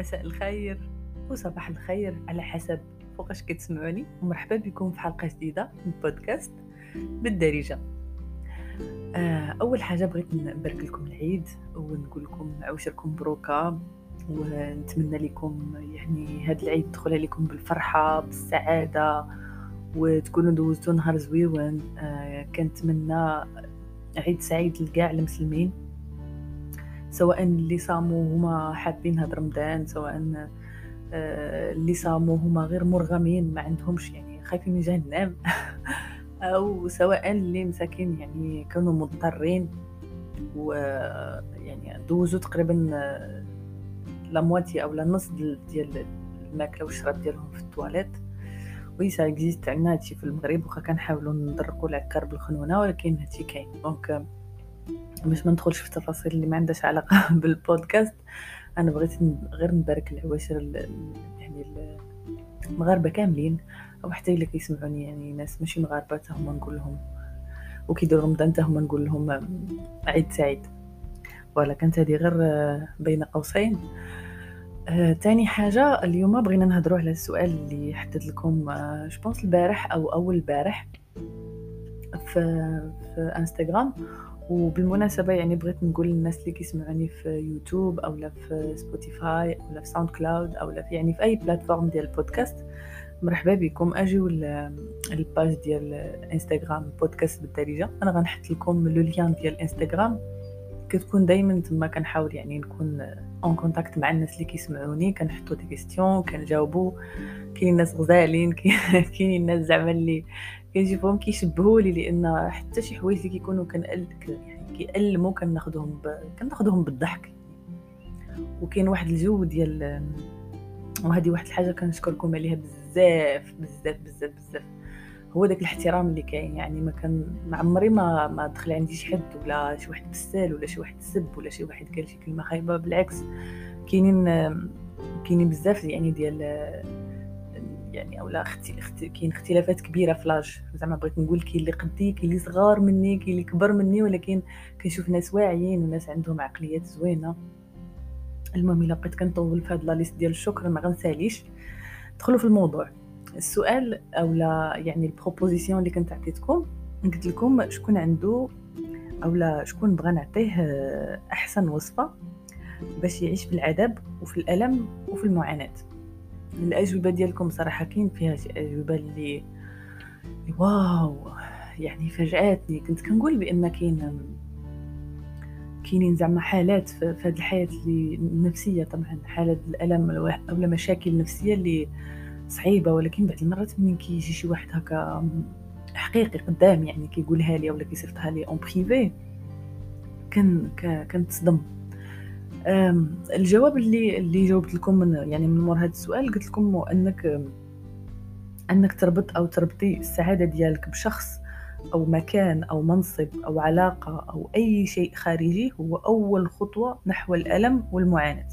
مساء الخير وصباح الخير على حسب فوقاش كتسمعوني ومرحبا بكم في حلقة جديدة من بودكاست بالدارجة. آه، أول حاجة بغيت نبارك لكم العيد ونقول لكم عوشركم بروكا ونتمنى لكم يعني هذا العيد يدخل عليكم بالفرحة بالسعادة وتكونوا دوزتوا نهار زويون. آه، كنتمنى عيد سعيد لكاع المسلمين. سواء اللي صاموا هما حابين هاد رمضان سواء آه، اللي صاموا هما غير مرغمين ما عندهمش يعني خايفين من جهنم. أو سواء اللي مساكين يعني كانوا مضطرين و يعني دوزوا تقريبا آه، la moitié أو لا نص ديال الماكلة والشراب ديالهم في ال toilette. oui ça existe عندنا هادشي في المغرب واخا كنحاولوا ندركوا العكار بالخنونة ولكن هادشي كاين. donc باش ما ندخلش في التفاصيل اللي ما عندهاش علاقة بالبودكاست أنا بغيت غير نبارك العواشر يعني المغاربه كاملين أو حتى إلا كيسمعوني يعني ناس ماشي مغاربة هما نقول لهم. وكيديروا رمضان هما نقول لهم عيد سعيد. ولا كانت هذه غير بين قوسين. آه، تاني حاجة اليوم بغينا نهضروا على السؤال اللي حدد لكم آه، البارح أو أول البارح في في انستغرام وبالمناسبة يعني بغيت نقول للناس اللي كيسمعوني في يوتيوب أو لا في سبوتيفاي أو لا في ساوند كلاود أو لا في يعني في أي plateforme ديال البودكاست مرحبا بكم. أجيو ال page ديال انستغرام بودكاست بالدارجة. أنا غنحط لكم le lien ديال انستغرام كتكون دائما تما كنحاول يعني نكون en contact مع الناس اللي كيسمعوني كنحطوا des questions كنجاوبوا كاين ناس غزالين كاين ناس زعما اللي كنشوفهم كيشبهوا لي لأن حتى شي حوايج اللي كيكونوا كنقل يعني كيألموا كناخذهم ب... كناخذهم بالضحك. وكاين واحد الجو ديال وهذه واحد الحاجة كنشكركم عليها بزاف بزاف بزاف بزاف. هو داك الاحترام اللي كاين يعني ما كان ما عمري ما ما دخل عندي شي حد ولا شي واحد بسال ولا شي واحد سب ولا شي واحد قال شي كلمة خايبة بالعكس. كاينين كاينين بزاف يعني ديال يعني اولا أختي أختي كاين اختلافات كبيرة في l'âge. زعما بغيت نقول كاين اللي قدي كاين اللي صغار مني كاين اللي كبر مني ولكن كنشوف ناس واعيين وناس عندهم عقليات زوينة. المهم إلا بقيت كنطول في هاد لا ديال الشكر ما غنساليش. دخلوا في الموضوع. السؤال اولا يعني ال proposition اللي كنت عطيتكم قلت لكم شكون عنده اولا شكون بغى نعطيه أحسن وصفة باش يعيش في العذاب وفي الألم وفي المعاناة. الاجوبه ديالكم صراحة كاين فيها شي أجوبة اللي واو يعني فاجأتني. كنت كنقول بأن كاين كاينين زعما حالات في هذه الحياة اللي النفسية طبعا حالات الألم اولا مشاكل نفسية اللي صعيبة. ولكن بعض المرات ملي كيجي شي واحد هكا حقيقي قدام يعني كيقولها لي ولا كيصيفطها لي en privé كان كنتصدم. الجواب اللي اللي جاوبت لكم من يعني من مور هذا السؤال قلت لكم انك أنك تربط أو تربطي السعادة ديالك بشخص أو مكان أو منصب أو علاقة أو أي شيء خارجي هو أول خطوة نحو الألم والمعاناة.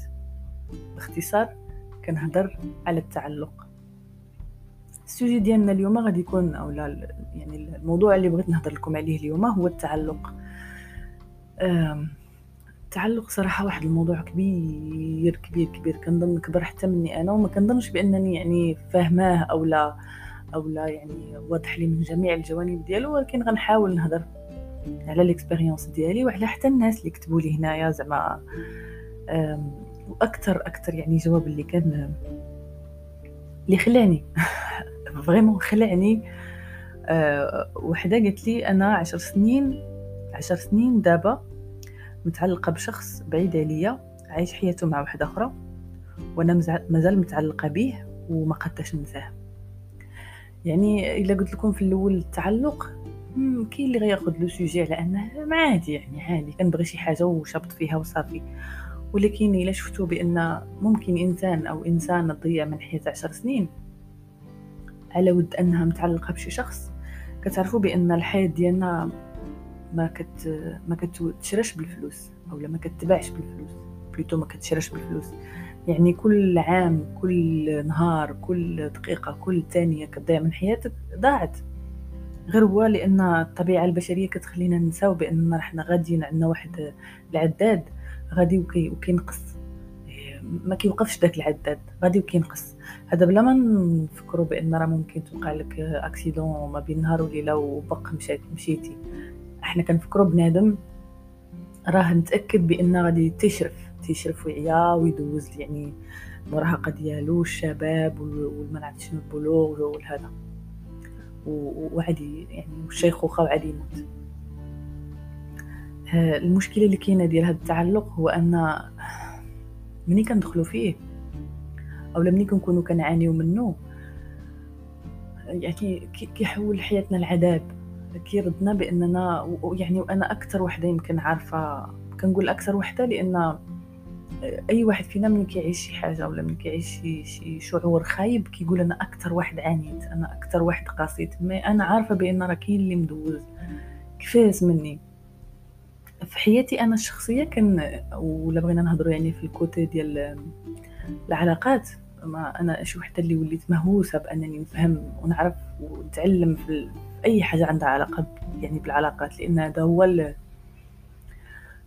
باختصار كنهضر على التعلق. ال sujet ديالنا اليوم غادي يكون أو لا يعني الموضوع اللي بغيت نهضر لكم عليه اليوم هو التعلق. التعلق صراحة واحد الموضوع كبير كبير كبير. كنظن كبر حتى مني أنا وما كنظنش بأنني يعني فاهماه أو لا أو لا يعني واضح لي من جميع الجوانب ديالو ولكن غنحاول نهضر على ال expérience ديالي وعلى حتى الناس اللي كتبوا لي هنايا زعما. وأكثر أكثر يعني جواب اللي كان اللي خلاني vraiment خلعني وحدة قالت لي أنا عشر سنين عشر سنين دابا متعلقة بشخص بعيد عليا عايش حياته مع واحدة أخرى وأنا مازال متعلقة به وما قدرتش ننساه. يعني إلا قلت لكم في الأول التعلق كاين اللي غياخذ le sujet على انه عادي يعني عادي كنبغي شي حاجة وشبط فيها وصافي. ولكن إلا شفتوا بأن ممكن إنسان أو إنسانة تضيع من حياتها عشر سنين على ود أنها متعلقة بشي شخص كتعرفوا بأن الحياة ديالنا ما كت ما كتشراش بالفلوس أو ما كتباعش بالفلوس بلوتو ما كتشراش بالفلوس. يعني كل عام كل نهار كل دقيقة كل ثانية كتضيع من حياتك ضاعت. غير هو لأن الطبيعة البشرية كتخلينا نساو بأن حنا غاديين عندنا واحد العداد غادي وكي وكينقص. ما كيوقفش داك العداد غادي وكينقص. هذا بلا ما نفكروا بأن راه ممكن توقع لك اكسيدون ما بين نهار وليلة وبق مشيت مشيتي. إحنا كنفكروا بنادم راه متأكد بأن غادي تشرف تيشرف ويعيا ويدوز يعني المراهقة ديالو الشباب والما شنو البلوغ والهذا. وعادي يعني الشيخوخه وعادي يموت. آه، المشكلة اللي كاينة ديال هذا التعلق هو أن مني كندخلوا فيه؟ أو ملي كنكونوا كنعانيو منه؟ يعني كيحول حياتنا العذاب كيردنا بأننا يعني وأنا أكثر وحدة يمكن عارفة كنقول أكثر وحدة لأن أي واحد فينا ملي كيعيش شي حاجة ولا ملي كيعيش شي, شي شعور خايب كيقول أنا أكثر واحد عانيت أنا أكثر واحد قاسيت مي أنا عارفة بأن راه كاين اللي مدوز. كفاس مني. في حياتي أنا الشخصية كان ولا بغينا نهضروا يعني في الكوتي ديال العلاقات ما أنا شي وحدة اللي وليت مهووسة بأنني نفهم ونعرف ونتعلم في أي حاجة عندها علاقة يعني بالعلاقات لأن هذا هو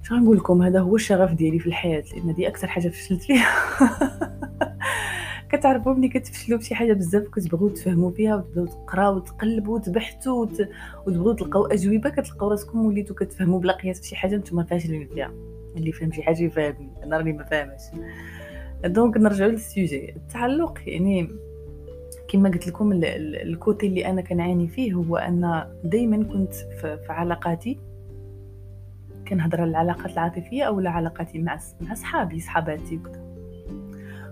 شنو نقول لكم؟ هذا هو الشغف ديالي في الحياة لأن دي أكثر حاجة فشلت فيها. كتعرفوا ملي كتفشلوا بشي حاجة بزاف كتبغيو تفهموا فيها وتبداو تقراو وتقلبوا وتبحثوا وت... وتبغيو تلقاو أجوبة كتلقاو راسكم وليتو كتفهموا بلا قياس فشي حاجة نتوما فاشلين فيها. اللي فهم شي حاجة يفهمني أنا راني ما فاهمش. donc نرجعوا لل sujet التعلق يعني كما قلت لكم الكوتي اللي أنا كنعاني فيه هو أن دائما كنت في علاقاتي كنهضر على العلاقات العاطفية أو علاقاتي مع مع صحابي صحاباتي وكذا.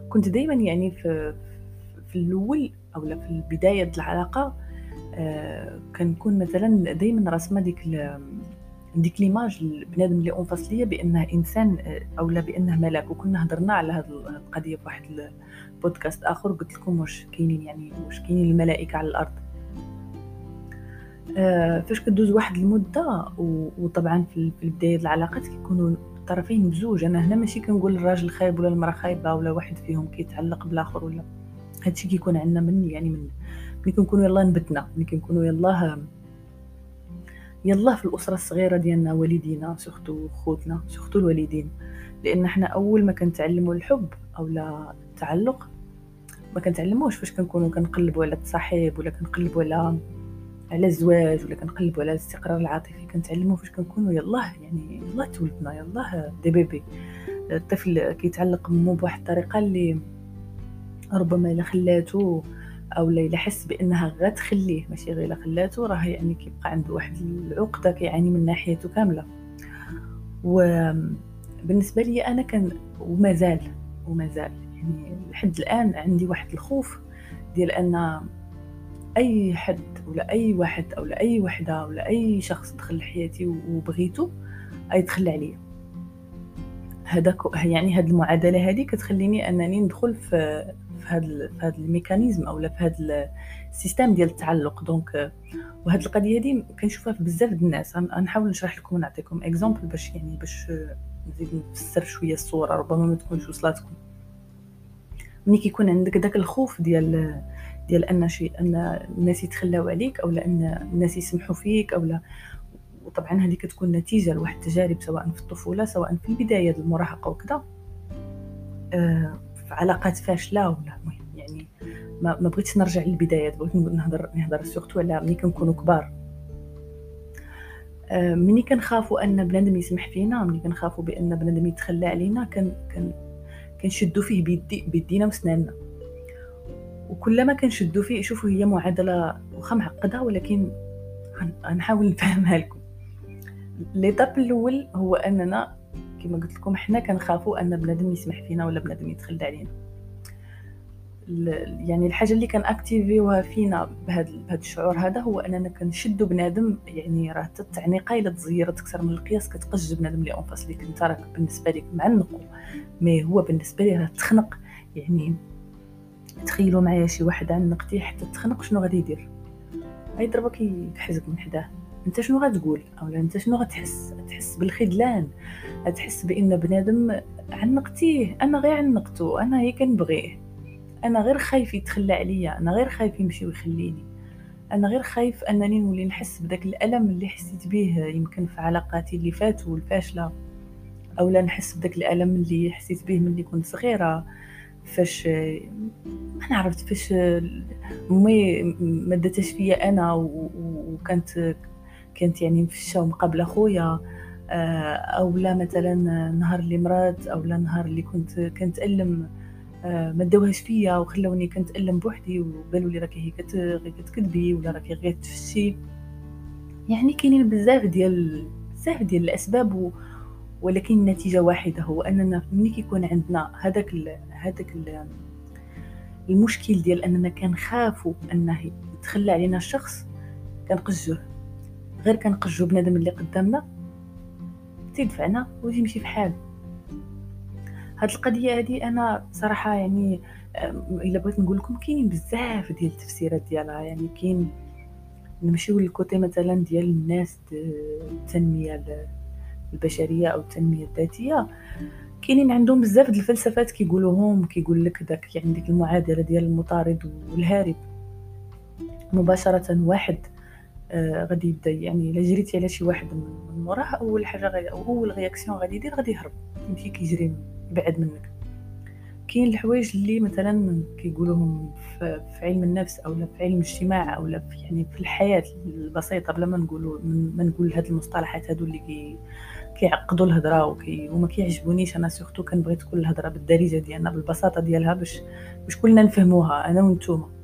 كنت دائما يعني في في الأول أو في البداية العلاقة آه كنكون مثلا دائما راسمه ديك ديك ليماج البنادم اللي انفصل ليا بانه إنسان أو لا بأنه ملاك. وكنا هضرنا على هذه القضية في واحد البودكاست آخر قلت لكم واش كاينين يعني واش كاينين الملائكة على الأرض. آه فاش كدوز واحد المدة وطبعا في البداية العلاقات كيكونوا الطرفين بزوج. أنا هنا ماشي كنقول الراجل خايب ولا المرأة خايبة ولا واحد فيهم كيتعلق بالآخر ولا. هادشي كيكون عندنا من يعني من ملي كنكونوا يلاه نبتنا ملي كنكونوا يلاه يلاه في الأسرة الصغيرة ديالنا والدينا surtout خوتنا surtout الوالدين. لأن حنا أول ما كنتعلموا الحب أو لا التعلق ما كنتعلموش فاش كنكونوا كنقلبوا على التصاحب ولا كنقلبوا على على الزواج ولا كنقلبوا على الاستقرار العاطفي. كنتعلموا فاش كنكونوا يلاه يعني يلاه تولدنا يلاه دي بيبي. الطفل كيتعلق بمو بواحد الطريقة اللي ربما إلا خلاتو أو حس بأنها غتخليه ماشي؟ غير خلاتو راه يعني كيبقى عنده واحد العقدة كيعاني من ناحيته كاملة. وبالنسبه لي أنا كان ومازال ومازال يعني لحد الآن عندي واحد الخوف ديال أن أي حد ولا أي واحد أو لا أي وحدة ولا أي شخص دخل لحياتي وبغيته يدخل عليا. هذاك يعني هاد المعادلة هذه كتخليني أنني ندخل في في هذا ال mécanisme أو في هذا ال système ديال التعلق. donc وهاد القضية هذه كنشوفها في بزاف د الناس. غنحاول نشرح لكم ونعطيكم اكزومبل باش يعني باش نزيد نفسر شوية الصورة ربما ما تكونش وصلاتكم ملي كيكون عندك داك الخوف ديال ديال أن شي أن الناس يتخلاو عليك أو لأن الناس يسمحوا فيك أو لا. وطبعا هذه كتكون نتيجة لواحد التجارب سواء في الطفولة سواء في البداية المراهقة وكذا آه علاقات فاشلة ولا المهم يعني ما, ما بغيتش نرجع للبدايات بغيت نهضر نهضر سورتو على ملي كنكونوا كبار. آه ملي كنخافوا أن بنادم يسمح فينا ملي كنخافوا بأن بنادم يتخلى علينا كان كان كنشدوا فيه بيدي بيدينا وسناننا. وكلما كنشدو فيه شوفوا هي معادلة واخا معقدة ولكن غنحاول نفهمها لكم. ليطاب الأول هو أننا كما قلت لكم حنا كنخافوا أن بنادم يسمح فينا ولا بنادم يتخلى علينا. يعني الحاجة اللي كان activer وها فينا بهذا بهذا الشعور هذا هو أننا كنشدوا بنادم يعني راه التعنيقة إلا تزيرت أكثر من القياس كتقج بنادم اللي اون ليك. أنت راك بالنسبة لك معنقو mais هو بالنسبة لي راه تخنق. يعني تخيلوا معايا شي واحد عنقتي حتى تخنق شنو غادي يدير؟ غيضربك يحزك من حداه. أنت شنو غتقول؟ أو أنت شنو غتحس؟ تحس بالخذلان. تحس بان بنادم عنقتيه. أنا غير عنقتو أنا هي كنبغيه أنا غير خايف يتخلى عليا. أنا غير خايف يمشي ويخليني. أنا غير خايف أنني نولي نحس بداك الألم اللي حسيت به يمكن في علاقاتي اللي فاتوا الفاشله اولا نحس بداك الألم اللي حسيت به ملي كنت صغيرة. فاش ما نعرفت فاش مي ما داتش فيا أنا وكانت كانت يعني مفشه ومقابله خويا أو لا مثلا نهار اللي مرضت أو لا نهار اللي كنت كنتالم آه، ما داوهاش فيا وخلوني كنتالم بوحدي وقالوا لي راكي هي كتكذبي ولا راكي غير تفشي. يعني كاينين بزاف ديال بزاف ديال الأسباب و... ولكن النتيجة واحدة هو أننا ملي كيكون عندنا هذاك هذاك المشكل ديال أننا كنخافوا أنه يتخلى علينا الشخص كنقجوه غير كنقجو بنادم اللي قدامنا. تيدفعنا وتمشي بحال هاد القضية هادي أنا صراحة يعني إلا بغيت نقول لكم كاينين بزاف ديال التفسيرات ديالها يعني كاين نمشيو للكوتي مثلا ديال الناس التنمية البشرية أو التنمية الذاتية. كاينين عندهم بزاف ديال الفلسفات كيقولوهم كيقول لك داك يعني ديك المعادلة ديال المطارد والهارب. مباشرة واحد آه غادي يبدا يعني إلا جريتي على شي واحد من وراه أول حاجة غادي أو أول réaction غادي يدير غادي يهرب. يمشي كيجري يبعد منك. كاين الحوايج اللي مثلا كيقولوهم في علم النفس أو في علم الاجتماع أو في يعني في الحياة البسيطة بلا ما نقولوا ما نقول هاد المصطلحات هادو اللي كي كيعقدوا الهضره وكي وما كيعجبونيش. أنا surtout كنبغي تكون الهضره بالدارجة ديالنا بالبساطة ديالها باش باش كلنا نفهموها أنا وأنتوما.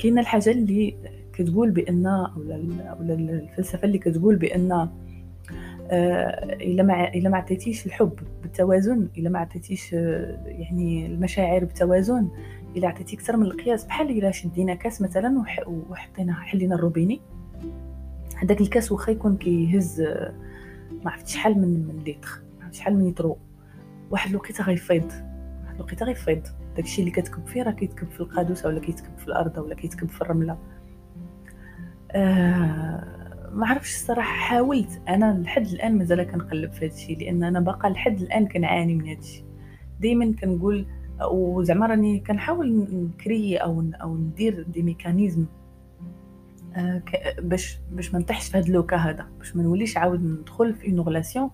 كاينة الحاجة اللي كتقول بأن اولا الفلسفة اللي كتقول بأن آه، إلا ما إلا ما عطيتيش الحب بالتوازن إلا ما عطيتيش آه، يعني المشاعر بتوازن إلا عطيتي أكثر من القياس بحال إلا شدينا كاس مثلا وحطينا حلينا الروبيني. هذاك الكاس واخا يكون كيهز آه، ما عرفت شحال من من شحال من litre و واحد الوقيته غيفيض واحد الوقيته غيفيض. داكشي اللي كتكب فيه راه كيتكب في القادوس ولا كيتكب في الأرض ولا كيتكب في الرملة. آه ما عرفش الصراحة حاولت. أنا لحد الآن مازال كنقلب في هذا الشيء لأن أنا باقا لحد الآن كنعاني من هذا الشيء دائما كنقول وزعما راني كنحاول نكري أو أو ندير des mécanismes آه، باش باش ما نطيحش في هذا le cas هذا باش ما نوليش عاود ندخل في en relation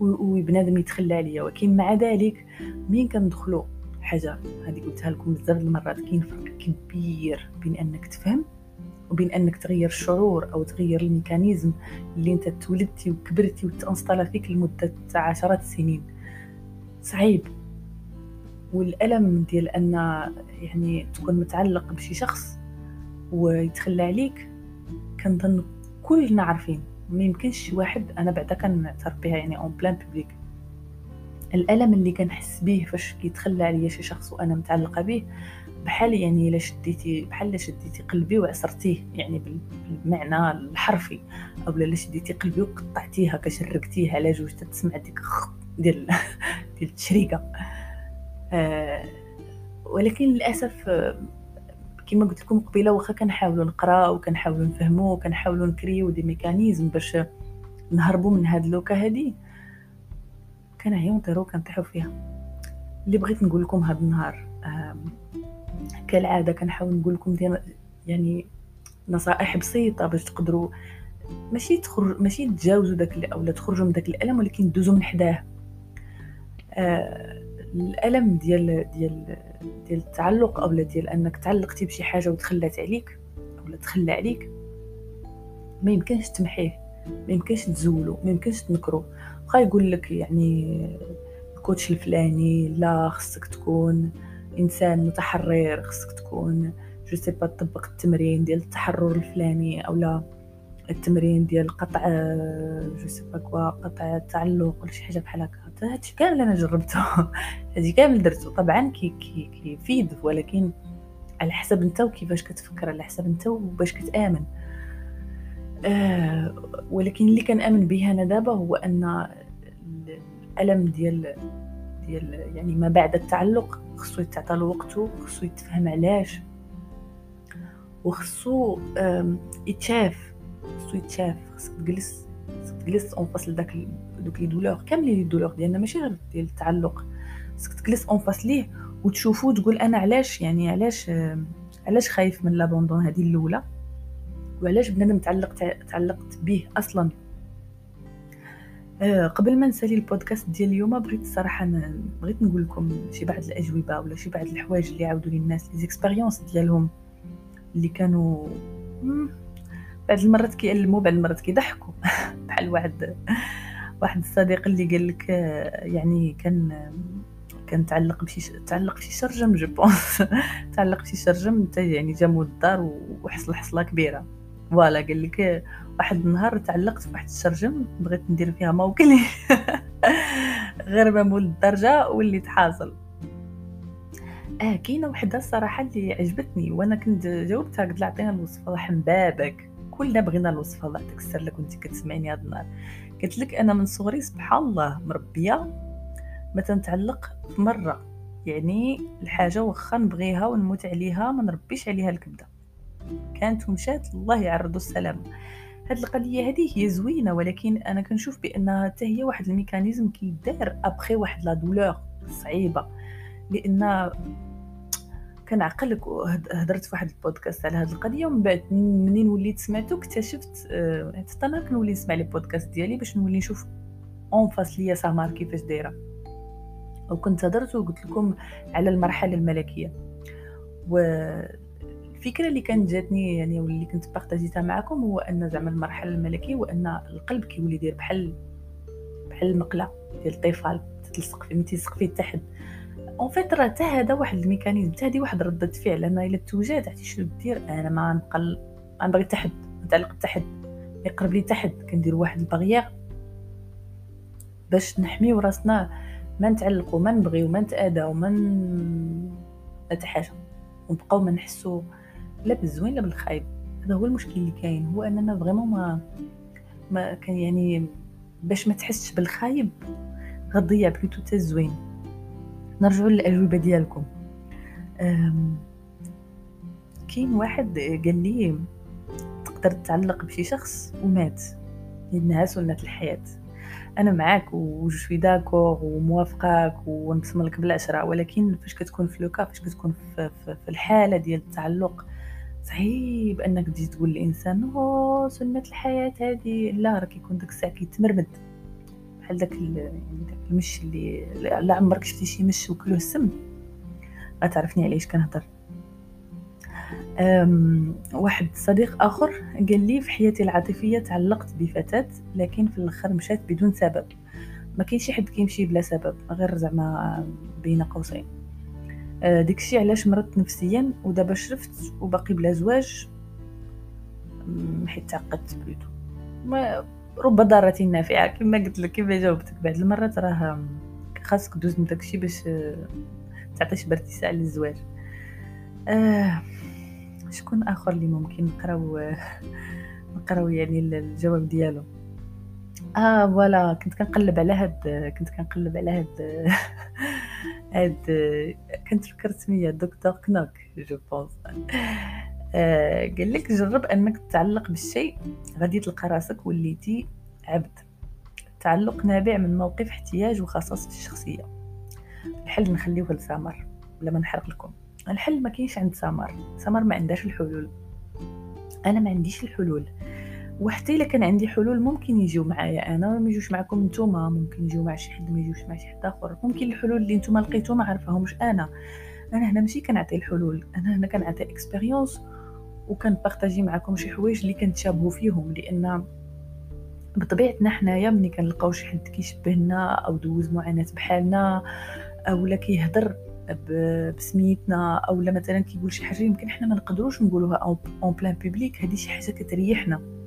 وبنادم يتخلى عليا. ولكن مع ذلك مين كندخلوا حاجة هذه قلتها لكم بزاف المرات كاين فرق كبير بين أنك تفهم وبين أنك تغير الشعور أو تغير ال mécanisme اللي أنت تولدتي وكبرتي و t'installa فيك لمدة عشرات السنين. صعيب. والألم ديال أن يعني تكون متعلق بشي شخص ويتخلى عليك كنظن كلنا عارفين. ما يمكنش واحد أنا بعدا كنعترف بها يعني en plein public الألم اللي كنحس به فاش كيتخلى عليا شي شخص وأنا متعلقة به بحال يعني إلا شديتي بحال شديتي قلبي وعصرتيه يعني بالمعنى الحرفي أو الا شديتي قلبي وقطعتيه هكا شركتيه على جوج تسمع ديك ديال ديال التشريكه آه ولكن للأسف كما قلت لكم قبيلة واخا كنحاولوا نقراو وكنحاولوا نفهموا وكنحاولوا نكريو des mécanismes باش نهربوا من هاد le cas هادي كنعيو نطيرو كنطيحو فيها. اللي بغيت نقول لكم هاد النهار كالعادة كنحاول نقول لكم ديال يعني نصائح بسيطة باش تقدروا ماشي تخرج ماشي تجاوزوا داك اولا تخرجوا من داك الألم ولكن دوزوا من حداه. آه الألم ديال ديال ديال التعلق اولا ديال أنك تعلقتي بشي حاجة وتخلات عليك اولا تخلى عليك ما يمكنش تمحيه ما يمكنش تزولو ما يمكنش تنكرو. بقى يقول لك يعني الكوتش الفلاني لا خصك تكون إنسان متحرر خصك تكون je sais pas تطبق التمرين ديال التحرر الفلاني أو لا. التمرين ديال قطع je sais pas quoi قطع التعلق ولا شي حاجة بحال هكا. هادشي كامل أنا جربته. هادشي كامل درتو طبعا كي كي كيفيد ولكن على حسب أنت وكيفاش كتفكر على حسب أنت وباش كتآمن. آه ولكن اللي كنامن به أنا دابا هو أن الألم ديال ديال يعني ما بعد التعلق خصو يتعطى له وقته خصو يتفهم علاش. وخصو يتشاف خصو يتشاف خصك تجلس خصك تجلس en face لداك دوك les douleurs كاملين les douleurs ديالنا ماشي غير ديال التعلق. خصك تجلس en face ليه وتشوفو تقول أنا علاش يعني علاش علاش خايف من l'abandon هذه الأولى؟ وعلاش بنادم تعلق تعلقت به أصلا؟ آه، قبل ما نسالي البودكاست ديال اليوم بغيت الصراحه بغيت نقول لكم شي بعض الأجوبة ولا شي بعض الحوايج اللي عاودوا لي الناس les expériences ديالهم اللي كانوا بعض المرات كيألموا بعض المرات كيضحكوا. بحال واحد واحد الصديق اللي قال لك آه، يعني كان كان تعلق بشي تعلق بشي شرجم جو تعلق بشي شرجم انت يعني جا مول الدار وحصل حصلة كبيرة. فوالا قال لك واحد النهار تعلقت في واحد الشرجم بغيت ندير فيها موكلي غير ما مول الدرجة وليت حاصل آه كاينة وحدة الصراحه اللي عجبتني وأنا كنت جاوبتها قلت لها عطينا الوصفه رحم بابك. كلنا بغينا الوصفه الله يعطيك السر اللي كنتي كتسمعيني هذا النهار. قلت لك أنا من صغري سبحان الله مربية ما تنتعلق في مرة. يعني الحاجة واخا نبغيها ونموت عليها ما نربيش عليها الكبدة. كانت ومشات الله يعرض السلام. هاد القضية هذه هي زوينة ولكن أنا كنشوف بانها حتى هي واحد الميكانيزم كيدار أبخي واحد لا دولور صعيبة. لأن كنعقلك هدرت في واحد البودكاست على هاد القضية ومن بعد منين وليت سمعتو اكتشفت حتى أنا كنولي نسمع les podcasts ديالي باش نولي نشوف en face ليا ça marche كيفاش دايرة. وكنت هدرت وقلت لكم على المرحلة الملكية. و الفكرة اللي كانت جاتني يعني واللي كنت بارطاجيتها معكم هو أن زعما المرحله الملكيه وأن القلب كيولي يدير بحال بحال المقله ديال الطفل تلصق فيه تلصق فيه تحت اون فيت راه حتى هذا واحد الميكانيزم حتى هذه واحد ردة فعل أنا إلا توجعت عرفتي شنو دير أنا ما نبقى نبغي تحت نتعلق تحت يقرب لي تحت كندير واحد الباريير باش نحميو راسنا ما نتعلقوا ما نبغيو ما نتأذاو ما نتحاشى ونبقاو ما نحسو لا بالزوين لا بالخايب. هذا هو المشكل اللي كاين هو أننا فريمون ما ما كان يعني باش ما تحسش بالخايب غتضيع plutôt تا الزوين. نرجعوا للأجوبة ديالكم. كاين واحد قال لي تقدر تتعلق بشي شخص ومات لانها سنه الحياة. أنا معاك و je d'accord وموافقاك ونبسم لك بالعشرة ولكن فاش كتكون في le cas فاش كتكون في, في, في الحالة ديال التعلق صعيب انك تجي تقول للانسان أو سنة الحياة هذه. لا راه كيكون داك الساعة كيتمرمد. بحال داك يعني داك المش اللي لا عمرك شفتي شي مش وكلوه السم. غتعرفني علاش كنهضر. واحد صديق آخر قال لي في حياتي العاطفية تعلقت بفتاة لكن في الآخر مشات بدون سبب. ما كاين شي حد كيمشي بلا سبب غير زعما بين قوسين. داكشي علاش مرضت نفسيا ودابا شرفت وباقي بلا زواج حيت تعقدت بلوتو. ما رب ضارة نافعة كما قلت لك كيما جاوبتك بعد المرات راه خاصك دوز من داكشي باش آه، تعطيش بارتساع للزواج. آه شكون آخر اللي ممكن نقراو نقراو يعني الجواب ديالو؟ آه فوالا كنت كنقلب على هاد كنت كنقلب على هاد هاد كنت فكرت سمية دكتور كنوك je pense قال لك جرب أنك تتعلق بالشيء. غادي تلقى راسك وليتي عبد. التعلق نابع من موقف احتياج وخصاص في الشخصية. الحل نخليوه لسامر ولا ما نحرق لكم. الحل ما كاينش عند سامر. سامر ما عندهاش الحلول. أنا ما عنديش الحلول. وحتى إلا كان عندي حلول ممكن يجيو معايا أنا وما يجوش معكم نتوما ممكن يجيو مع شي حد ما يجوش مع شي حد آخر. ممكن الحلول اللي نتوما لقيتو ما عارفاهمش أنا. أنا هنا ماشي كنعطي الحلول أنا هنا كنعطي expérience وكنبارطاجي معكم شي حوايج اللي كنتشابهوا فيهم لأن بطبيعتنا حنايا ملي كنلقاو شي حد كيشبهنا أو دوز معاناة بحالنا اولا كيهضر بسميتنا أو مثلا كيقول شي حاجة يمكن حنا ما نقدروش نقولوها en plein public هذه شي حاجة كتريحنا.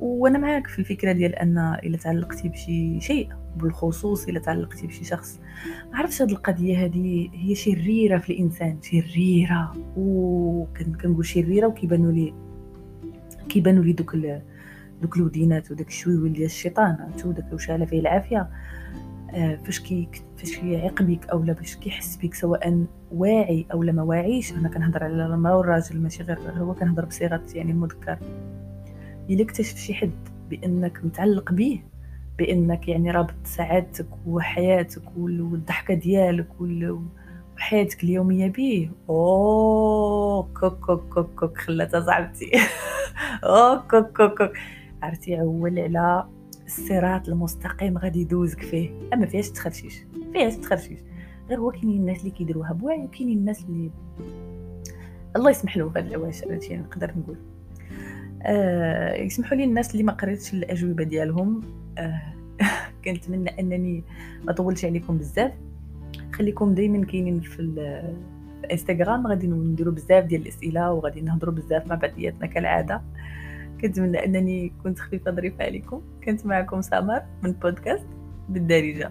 وأنا معاك في الفكرة ديال أن إلا تعلقتي بشي شيء بالخصوص إلا تعلقتي بشي شخص. ما عرفتش هاد القضية هذه هي شريرة في الإنسان شريرة. وكنقول شريرة وكيبانوا لي كيبانوا لي دوك دوك الودينات وداك الشويوي ديال الشيطان تو داك وشاله فيه العافيه آه، فاش كي فاش كيعيق بك اولا باش كيحس بك سواء واعي اولا ما واعيش أنا كنهضر على المراه والراجل ماشي غير هو كنهضر بصيغة يعني المذكر الا اكتشف شي حد بأنك متعلق به بأنك يعني رابط سعادتك وحياتك والضحكة ديالك وحياتك اليومية به أوه كوك كوك كوك كوك خلاتها صاحبتي أوه كوك كوك كوك. عرفتي عول على الصراط المستقيم غادي يدوزك فيه. أما فيهاش تخرشيش فيهاش تخرشيش. غير هو كاينين الناس اللي كيديروها بوعي وكاينين الناس اللي الله يسمح له هاد العواشر هادشي نقدر نقول. آه يسمحوا لي الناس اللي ما قريتش الأجوبة ديالهم آه كنتمنى أنني ما طولتش عليكم بزاف. خليكم دائما كاينين في الانستغرام غادي نديروا بزاف ديال الأسئلة وغادي نهضروا بزاف مع بعضياتنا كالعادة. كنتمنى أنني كنت خفيفة ظريفة عليكم. كنت معكم سمر من بودكاست بالدارجة.